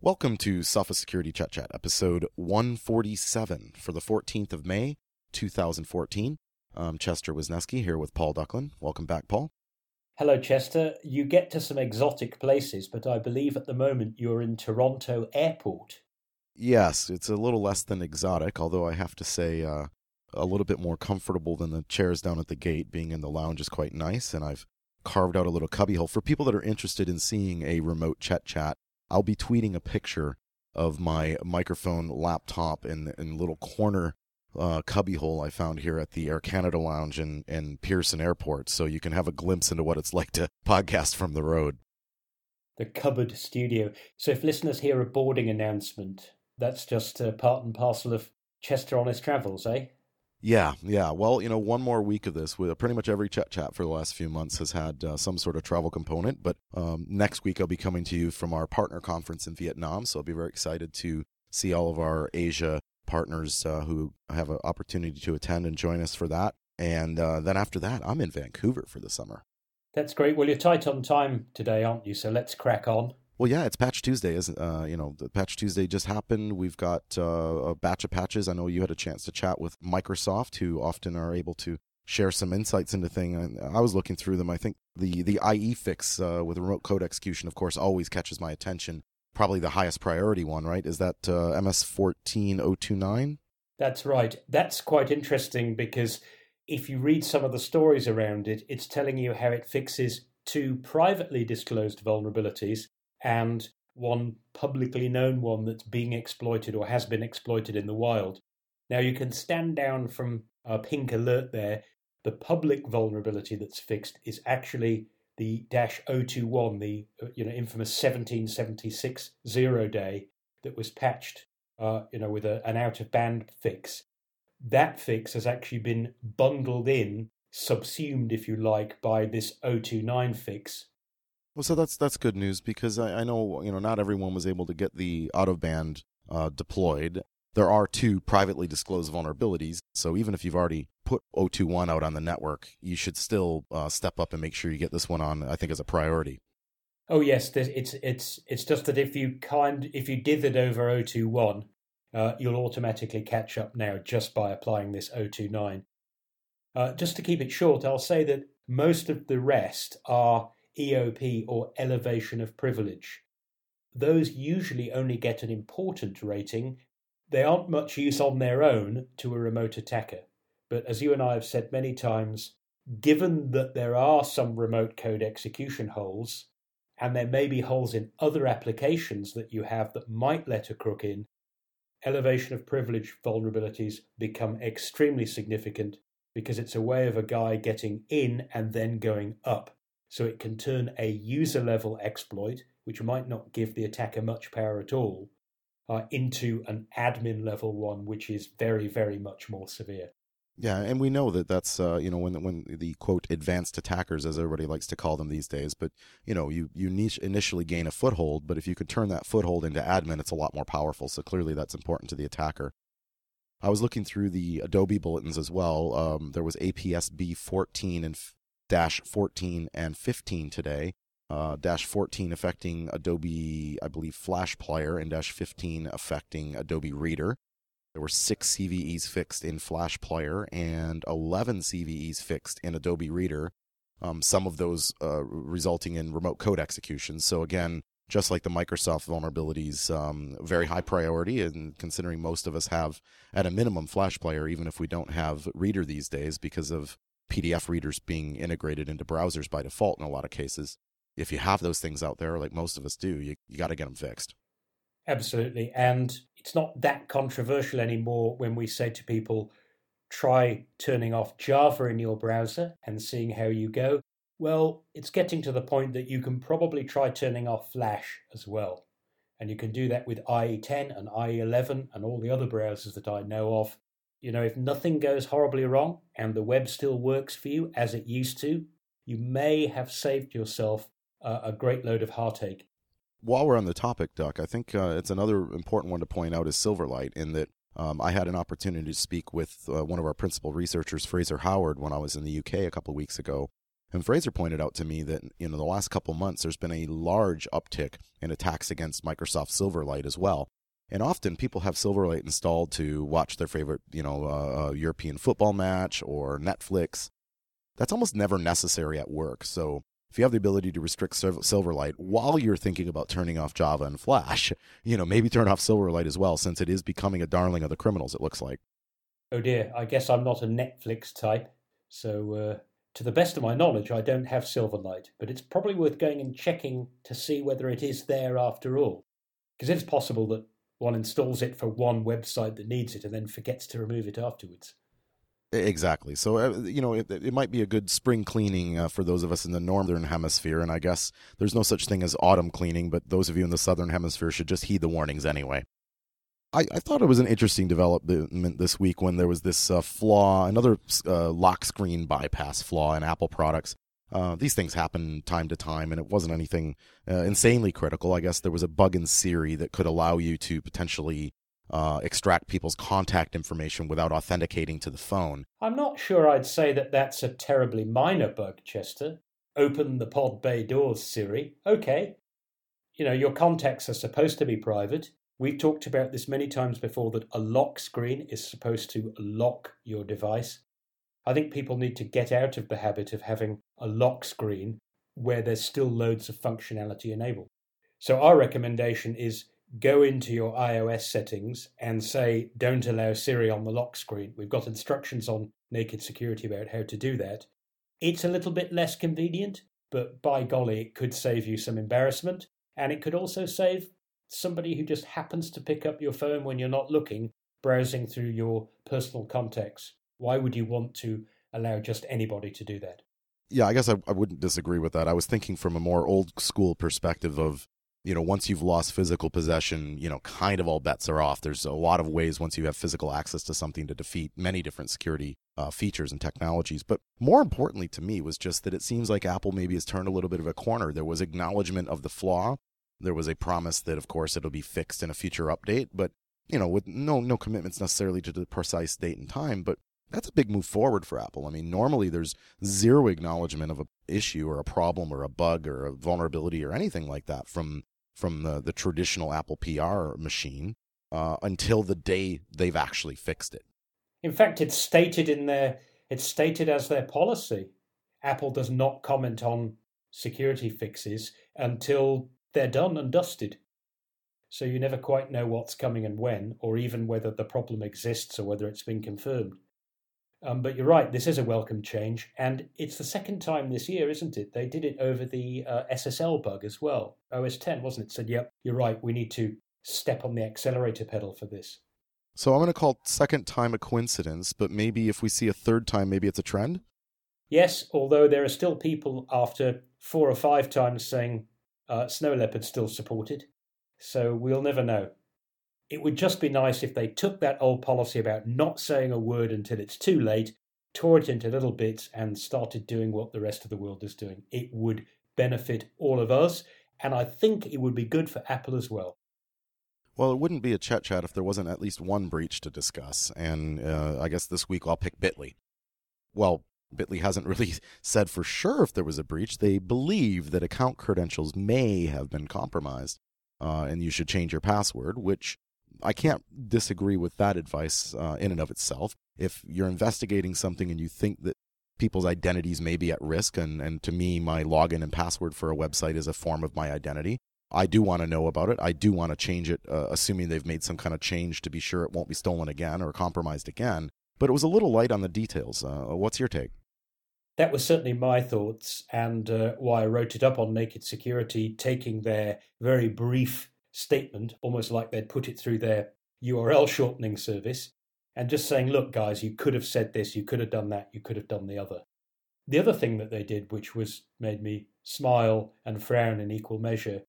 Welcome to Sophos Security Chet Chat, episode 147 for the 14th of May, 2014. I'm Chester Wisniewski here with Paul Ducklin. Welcome back, Paul. Hello, Chester. You get to some exotic places, but I believe at the moment you're in Toronto Airport. Yes, it's a little less than exotic, although I have to say uh, a little bit more comfortable than the chairs down at the gate. Being in the lounge is quite nice, and I've carved out a little cubbyhole. For people that are interested in seeing a remote Chet Chat, I'll be tweeting a picture of my microphone laptop in in little corner uh, cubbyhole I found here at the Air Canada Lounge in, in Pearson Airport, so you can have a glimpse into what it's like to podcast from the road. The cupboard studio. So if listeners hear a boarding announcement, that's just uh, part and parcel of Chester Honest Travels, eh? Yeah, yeah. Well, you know, one more week of this, with pretty much every Chet Chat for the last few months has had uh, some sort of travel component. But um, next week, I'll be coming to you from our partner conference in Vietnam, so I'll be very excited to see all of our Asia partners uh, who have an opportunity to attend and join us for that. And uh, then after that, I'm in Vancouver for the summer. That's great. Well, you're tight on time today, aren't you? So let's crack on. Well, yeah, it's Patch Tuesday, isn't? Uh, you know, the Patch Tuesday just happened. We've got uh, a batch of patches. I know you had a chance to chat with Microsoft, who often are able to share some insights into things. I was looking through them. I think the the IE fix uh, with remote code execution, of course, always catches my attention. Probably the highest priority one, right? Is that uh, MS fourteen oh two nine? That's right. That's quite interesting because if you read some of the stories around it, it's telling you how it fixes two privately disclosed vulnerabilities and one publicly known one that's being exploited or has been exploited in the wild. Now you can stand down from a pink alert there. The public vulnerability that's fixed is actually the dash 021, the uh, you know infamous 1776 zero day that was patched, uh, you know, with a, an out of band fix. That fix has actually been bundled in, subsumed, if you like, by this 029 fix, well, so that's that's good news because I, I know you know not everyone was able to get the out of band uh, deployed. There are two privately disclosed vulnerabilities, so even if you've already put 021 out on the network, you should still uh, step up and make sure you get this one on. I think as a priority. Oh yes, it's it's it's just that if you kind if you dithered over 021, uh, you'll automatically catch up now just by applying this 029. Uh, just to keep it short, I'll say that most of the rest are EOP or elevation of privilege. Those usually only get an important rating. They aren't much use on their own to a remote attacker. But as you and I have said many times, given that there are some remote code execution holes, and there may be holes in other applications that you have that might let a crook in, elevation of privilege vulnerabilities become extremely significant because it's a way of a guy getting in and then going up. So it can turn a user level exploit, which might not give the attacker much power at all, uh, into an admin level one, which is very, very much more severe. Yeah, and we know that that's uh, you know when when the quote advanced attackers, as everybody likes to call them these days. But you know, you you initially gain a foothold, but if you could turn that foothold into admin, it's a lot more powerful. So clearly, that's important to the attacker. I was looking through the Adobe bulletins as well. Um, there was APSB 14 and dash 14 and 15 today. Uh, dash 14 affecting Adobe, I believe, Flash Player, and dash 15 affecting Adobe Reader. There were six CVEs fixed in Flash Player and 11 CVEs fixed in Adobe Reader. Um, some of those uh, resulting in remote code execution. So again, just like the Microsoft vulnerabilities, um, very high priority. And considering most of us have, at a minimum, Flash Player, even if we don't have Reader these days because of PDF readers being integrated into browsers by default in a lot of cases. If you have those things out there, like most of us do, you, you got to get them fixed. Absolutely. And it's not that controversial anymore when we say to people, try turning off Java in your browser and seeing how you go. Well, it's getting to the point that you can probably try turning off Flash as well. And you can do that with IE10 and IE11 and all the other browsers that I know of. You know, if nothing goes horribly wrong and the web still works for you as it used to, you may have saved yourself uh, a great load of heartache. While we're on the topic, Duck, I think uh, it's another important one to point out is Silverlight, in that um, I had an opportunity to speak with uh, one of our principal researchers, Fraser Howard, when I was in the UK a couple of weeks ago. And Fraser pointed out to me that you know the last couple months there's been a large uptick in attacks against Microsoft Silverlight as well. And often people have Silverlight installed to watch their favorite, you know, uh, uh, European football match or Netflix. That's almost never necessary at work. So if you have the ability to restrict Silverlight while you're thinking about turning off Java and Flash, you know, maybe turn off Silverlight as well, since it is becoming a darling of the criminals. It looks like. Oh dear, I guess I'm not a Netflix type. So, uh, to the best of my knowledge, I don't have Silverlight, but it's probably worth going and checking to see whether it is there after all. Because it's possible that one installs it for one website that needs it and then forgets to remove it afterwards. Exactly. So, uh, you know, it, it, might be a good spring cleaning uh, for those of us in the northern hemisphere. And I guess there's no such thing as autumn cleaning, but those of you in the southern hemisphere should just heed the warnings anyway. I, I thought it was an interesting development this week when there was this uh, flaw, another uh, lock screen bypass flaw in Apple products. Uh, these things happen time to time, and it wasn't anything uh, insanely critical. I guess there was a bug in Siri that could allow you to potentially uh, extract people's contact information without authenticating to the phone. I'm not sure I'd say that that's a terribly minor bug, Chester. Open the pod bay doors, Siri. Okay. You know, your contacts are supposed to be private. We've talked about this many times before that a lock screen is supposed to lock your device. I think people need to get out of the habit of having a lock screen where there's still loads of functionality enabled. So, our recommendation is go into your iOS settings and say, don't allow Siri on the lock screen. We've got instructions on Naked Security about how to do that. It's a little bit less convenient, but by golly, it could save you some embarrassment. And it could also save somebody who just happens to pick up your phone when you're not looking, browsing through your personal contacts. Why would you want to allow just anybody to do that? Yeah, I guess I, I wouldn't disagree with that. I was thinking from a more old school perspective of you know, once you've lost physical possession, you know, kind of all bets are off. There's a lot of ways once you have physical access to something to defeat many different security uh, features and technologies. But more importantly to me was just that it seems like Apple maybe has turned a little bit of a corner. There was acknowledgement of the flaw. There was a promise that, of course, it'll be fixed in a future update, but you know, with no no commitments necessarily to the precise date and time. But that's a big move forward for Apple. I mean, normally there's zero acknowledgement of an issue or a problem or a bug or a vulnerability or anything like that from from the, the traditional Apple PR machine uh, until the day they've actually fixed it. In fact, it's stated in their it's stated as their policy. Apple does not comment on security fixes until they're done and dusted. So you never quite know what's coming and when, or even whether the problem exists or whether it's been confirmed. Um, but you're right, this is a welcome change, and it's the second time this year, isn't it? They did it over the uh, SSL bug as well. OS 10, wasn't it? Said, yep, you're right, we need to step on the accelerator pedal for this. So I'm going to call second time a coincidence, but maybe if we see a third time, maybe it's a trend? Yes, although there are still people after four or five times saying uh, Snow Leopard still supported. So we'll never know it would just be nice if they took that old policy about not saying a word until it's too late, tore it into little bits, and started doing what the rest of the world is doing. It would benefit all of us, and I think it would be good for Apple as well. Well, it wouldn't be a Chet Chat if there wasn't at least one breach to discuss, and uh, I guess this week I'll pick Bitly. Well, Bitly hasn't really said for sure if there was a breach. They believe that account credentials may have been compromised, uh, and you should change your password, which I can't disagree with that advice uh, in and of itself. If you're investigating something and you think that people's identities may be at risk, and, and to me, my login and password for a website is a form of my identity, I do want to know about it. I do want to change it, uh, assuming they've made some kind of change to be sure it won't be stolen again or compromised again. But it was a little light on the details. Uh, what's your take? That was certainly my thoughts, and uh, why I wrote it up on Naked Security, taking their very brief statement, almost like they'd put it through their URL shortening service, and just saying, look, guys, you could have said this, you could have done that, you could have done the other. The other thing that they did, which was made me smile and frown in equal measure,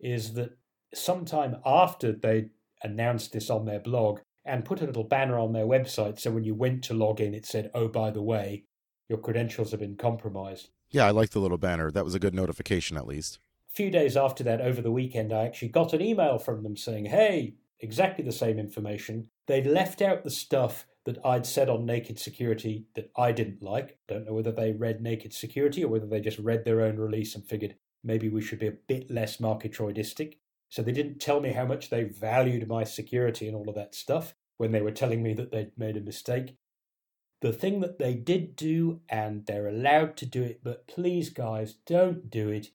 is that sometime after they announced this on their blog and put a little banner on their website, so when you went to log in, it said, oh, by the way, your credentials have been compromised. Yeah, I like the little banner. That was a good notification, at least few days after that, over the weekend, I actually got an email from them saying, hey, exactly the same information. They'd left out the stuff that I'd said on Naked Security that I didn't like. Don't know whether they read Naked Security or whether they just read their own release and figured maybe we should be a bit less Murgatroydistic. So they didn't tell me how much they valued my security and all of that stuff when they were telling me that they'd made a mistake. The thing that they did do, and they're allowed to do it, but please, guys, don't do it,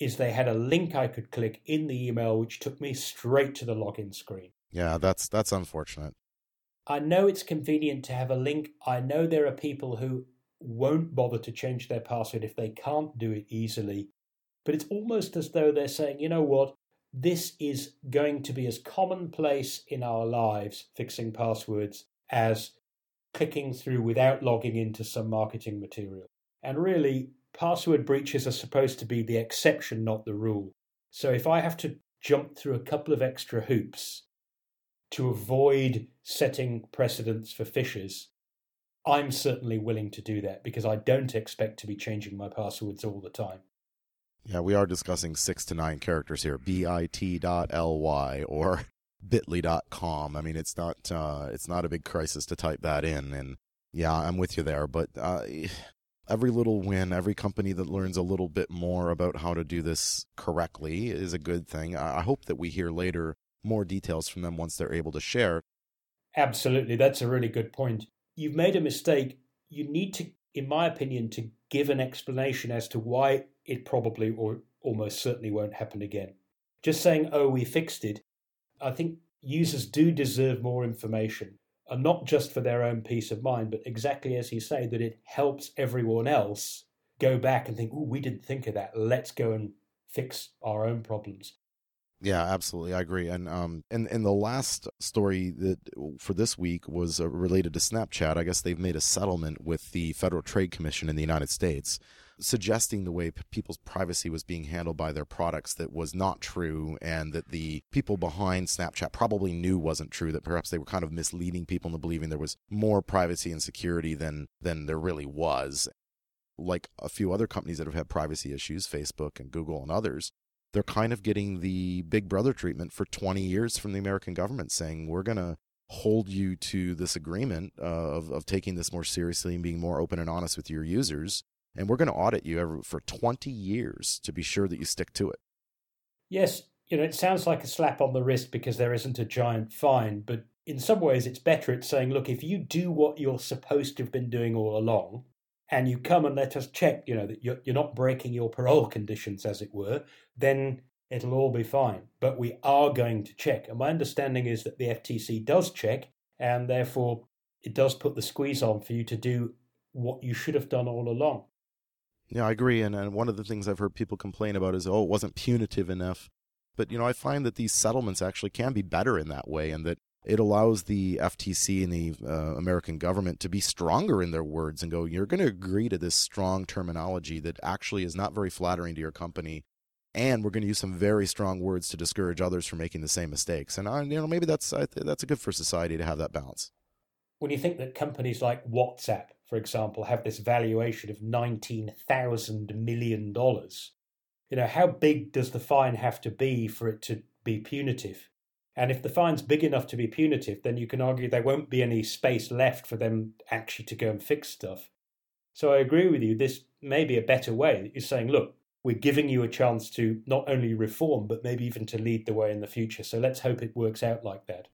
is they had a link I could click in the email which took me straight to the login screen. Yeah, that's that's unfortunate. I know it's convenient to have a link. I know there are people who won't bother to change their password if they can't do it easily. But it's almost as though they're saying, you know what, this is going to be as commonplace in our lives, fixing passwords, as clicking through without logging into some marketing material. And really, password breaches are supposed to be the exception, not the rule. So if I have to jump through a couple of extra hoops to avoid setting precedents for phishers, I'm certainly willing to do that because I don't expect to be changing my passwords all the time. Yeah, we are discussing six to nine characters here. bit.ly or bit.ly.com. I mean, it's not uh, it's not a big crisis to type that in. And yeah, I'm with you there. But uh, every little win, every company that learns a little bit more about how to do this correctly is a good thing. I hope that we hear later more details from them once they're able to share. Absolutely, that's a really good point. You've made a mistake. You need to, in my opinion, to give an explanation as to why it probably or almost certainly won't happen again. Just saying, oh, we fixed it, I think users do deserve more information, and not just for their own peace of mind, but exactly as you say, that it helps everyone else go back and think, oh, we didn't think of that. Let's go and fix our own problems. Yeah, absolutely. I agree. And um and and the last story that for this week was uh, related to Snapchat. I guess they've made a settlement with the Federal Trade Commission in the United States suggesting the way p- people's privacy was being handled by their products that was not true and that the people behind Snapchat probably knew wasn't true that perhaps they were kind of misleading people into believing there was more privacy and security than than there really was. Like a few other companies that have had privacy issues Facebook and Google and others they're kind of getting the big brother treatment for 20 years from the American government saying we're going to hold you to this agreement uh, of, of taking this more seriously and being more open and honest with your users and we're going to audit you every, for 20 years to be sure that you stick to it. Yes, you know, it sounds like a slap on the wrist because there isn't a giant fine, but in some ways it's better at saying, look, if you do what you're supposed to have been doing all along, and you come and let us check, you know, that you're, you're not breaking your parole conditions, as it were, then it'll all be fine. But we are going to check. And my understanding is that the FTC does check, and therefore it does put the squeeze on for you to do what you should have done all along. Yeah, I agree. And, and one of the things I've heard people complain about is, oh, it wasn't punitive enough. But, you know, I find that these settlements actually can be better in that way and that it allows the FTC and the uh, American government to be stronger in their words and go, you're going to agree to this strong terminology that actually is not very flattering to your company. And we're going to use some very strong words to discourage others from making the same mistakes. And, you know, maybe that's, that's a good for society to have that balance. When you think that companies like WhatsApp, for example, have this valuation of $19,000 million, you know, how big does the fine have to be for it to be punitive? And if the fine's big enough to be punitive, then you can argue there won't be any space left for them actually to go and fix stuff. So I agree with you. This may be a better way you're saying, look, we're giving you a chance to not only reform, but maybe even to lead the way in the future. So let's hope it works out like that.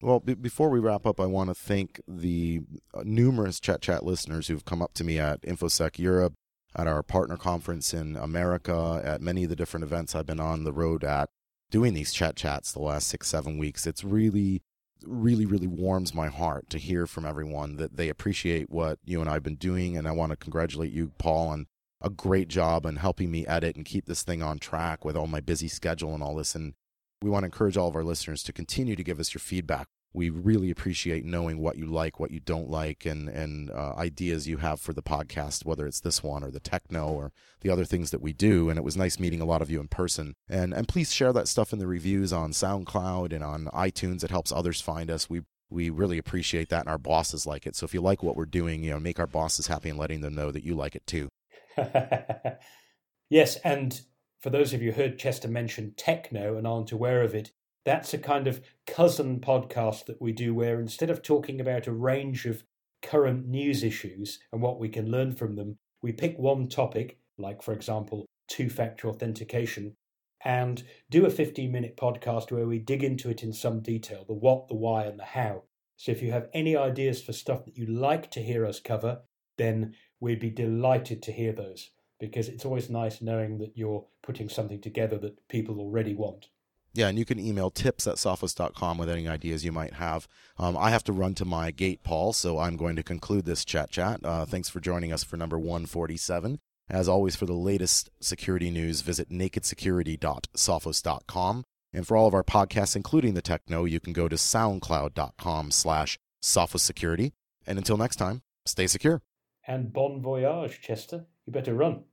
Well, b- before we wrap up, I want to thank the uh, numerous Chet Chat listeners who've come up to me at InfoSec Europe, at our partner conference in America, at many of the different events I've been on the road at doing these Chet Chats the last six, seven weeks. It's really, really, really warms my heart to hear from everyone that they appreciate what you and I have been doing. And I want to congratulate you, Paul, on a great job in helping me edit and keep this thing on track with all my busy schedule and all this. And we want to encourage all of our listeners to continue to give us your feedback we really appreciate knowing what you like, what you don't like, and and uh, ideas you have for the podcast, whether it's this one or the Techknow or the other things that we do. And it was nice meeting a lot of you in person. And and please share that stuff in the reviews on SoundCloud and on iTunes. It helps others find us. We we really appreciate that, and our bosses like it. So if you like what we're doing, you know, make our bosses happy and letting them know that you like it too. yes, and for those of you who heard Chester mention Techknow and aren't aware of it, that's a kind of cousin podcast that we do where instead of talking about a range of current news issues and what we can learn from them, we pick one topic, like, for example, two factor authentication, and do a 15 minute podcast where we dig into it in some detail the what, the why, and the how. So if you have any ideas for stuff that you'd like to hear us cover, then we'd be delighted to hear those because it's always nice knowing that you're putting something together that people already want. Yeah, and you can email tips at sophos.com with any ideas you might have. Um, I have to run to my gate, Paul, so I'm going to conclude this Chet Chat. Uh, thanks for joining us for number 147. As always, for the latest security news, visit nakedsecurity.sophos.com. And for all of our podcasts, including the Techknow, you can go to soundcloud.com slash sophos security. And until next time, stay secure. And bon voyage, Chester. You better run.